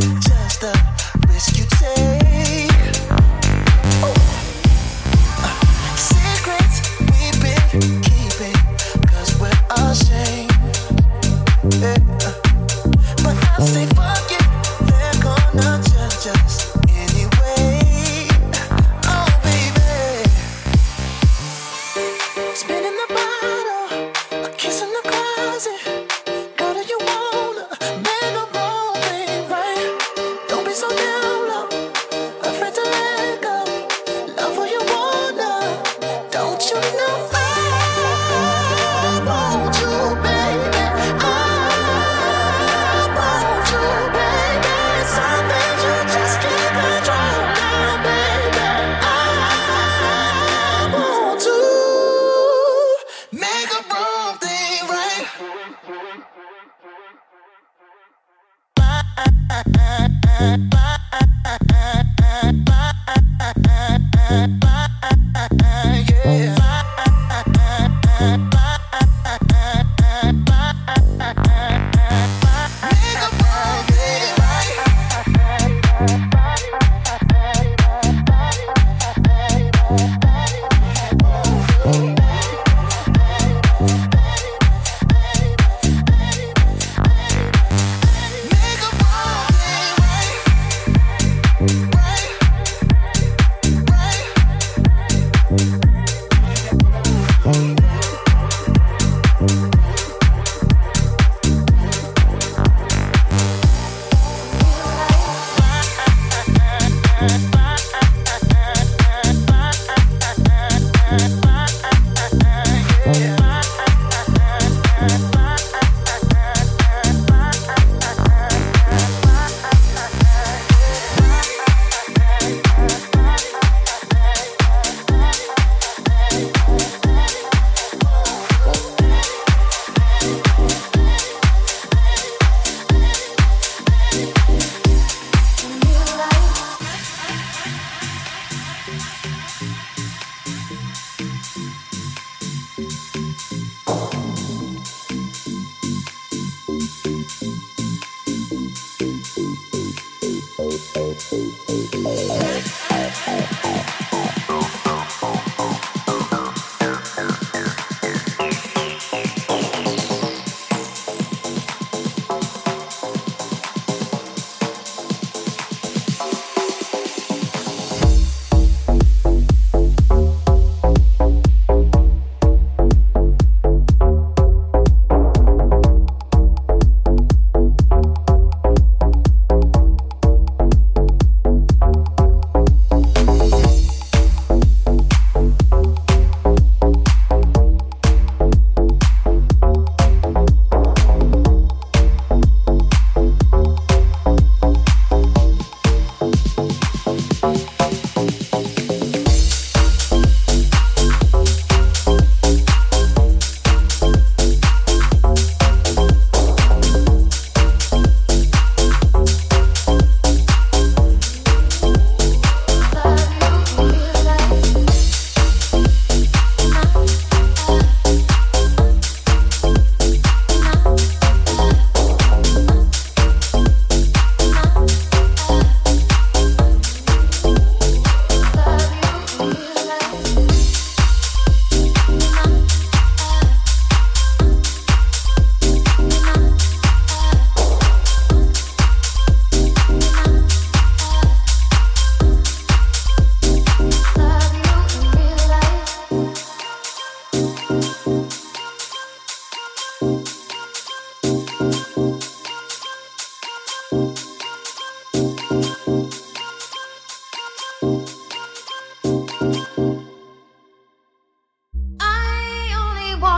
to just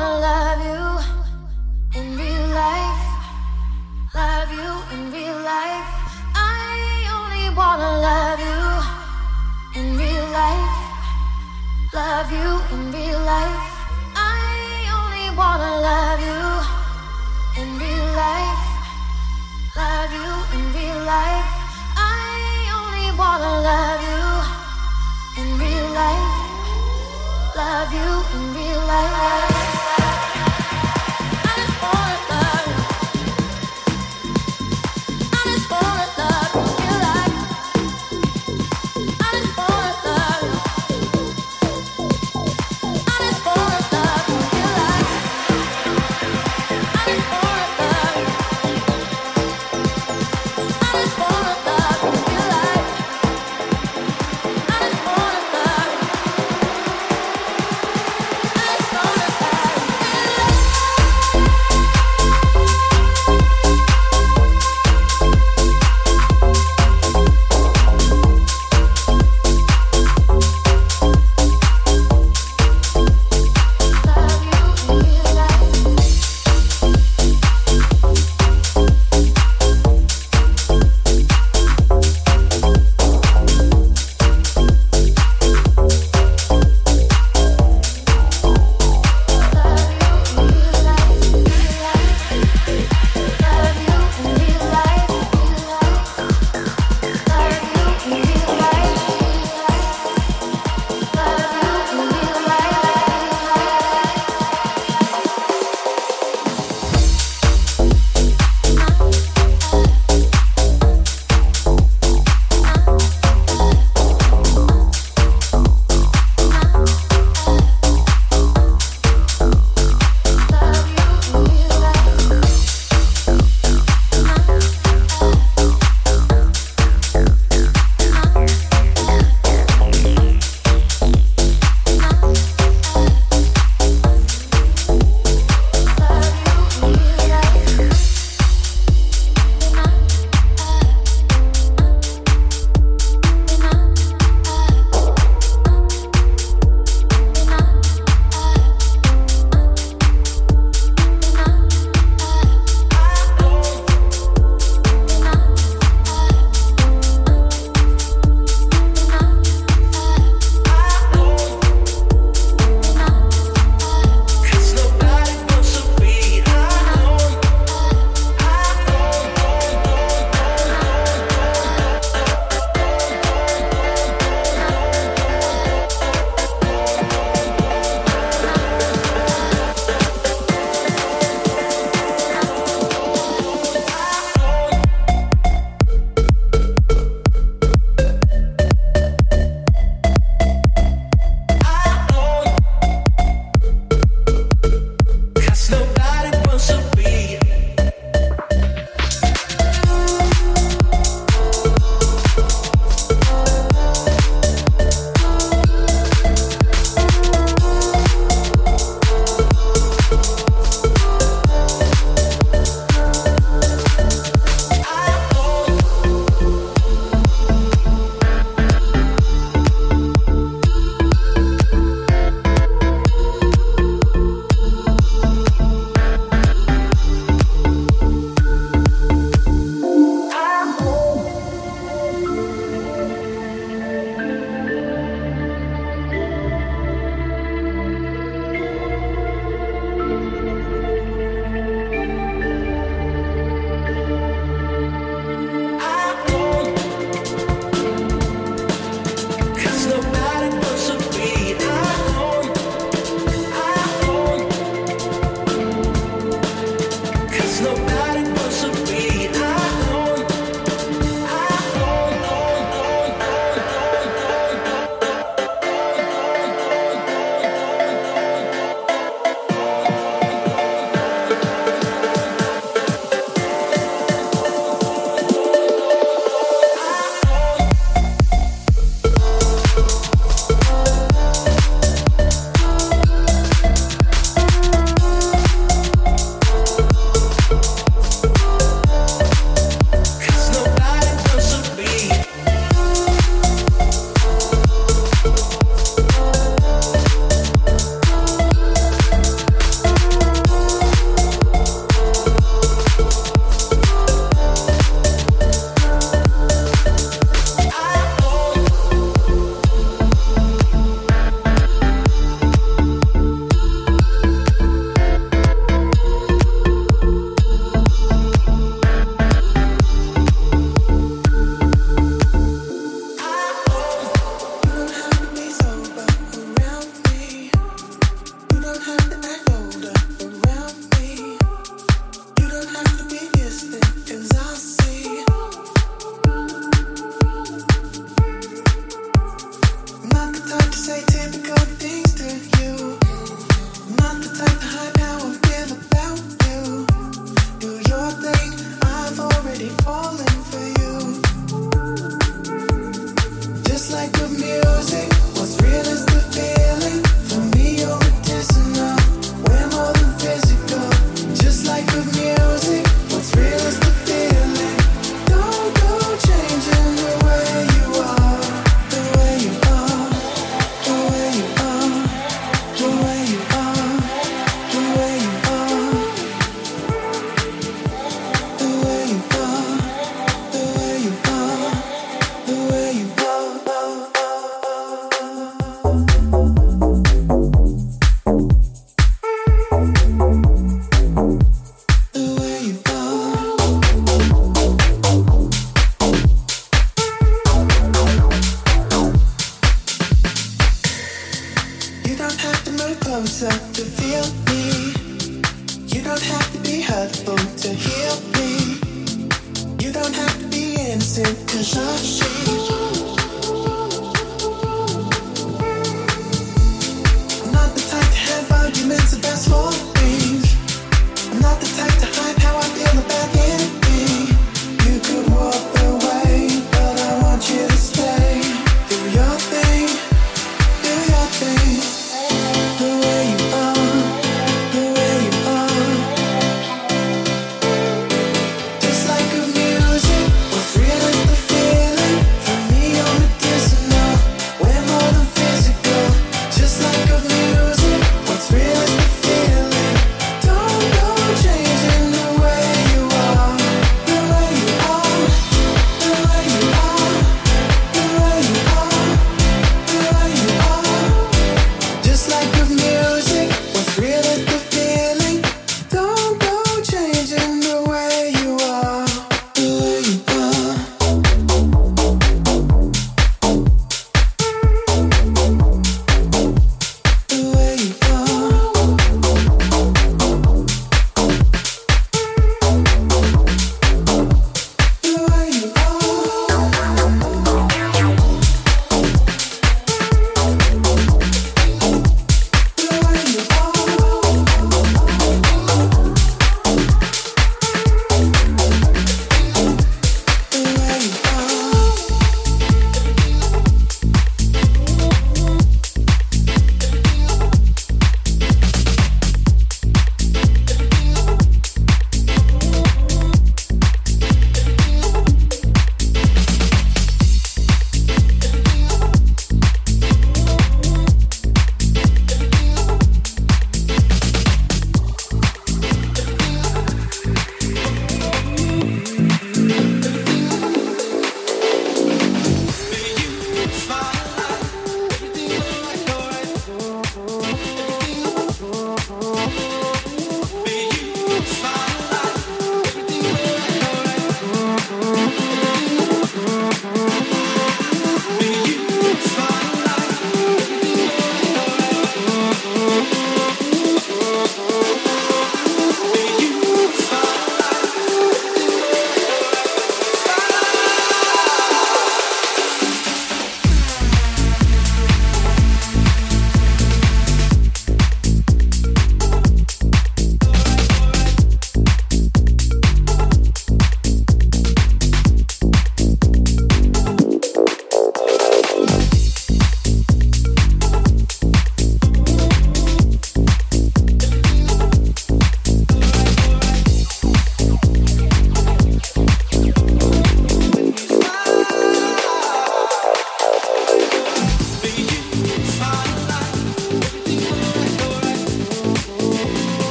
wanna.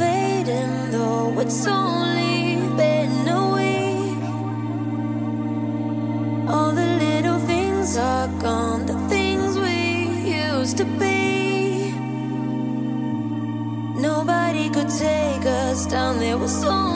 Fading, though it's only been a week. All the little things are gone, the things we used to be. Nobody could take us down, there was only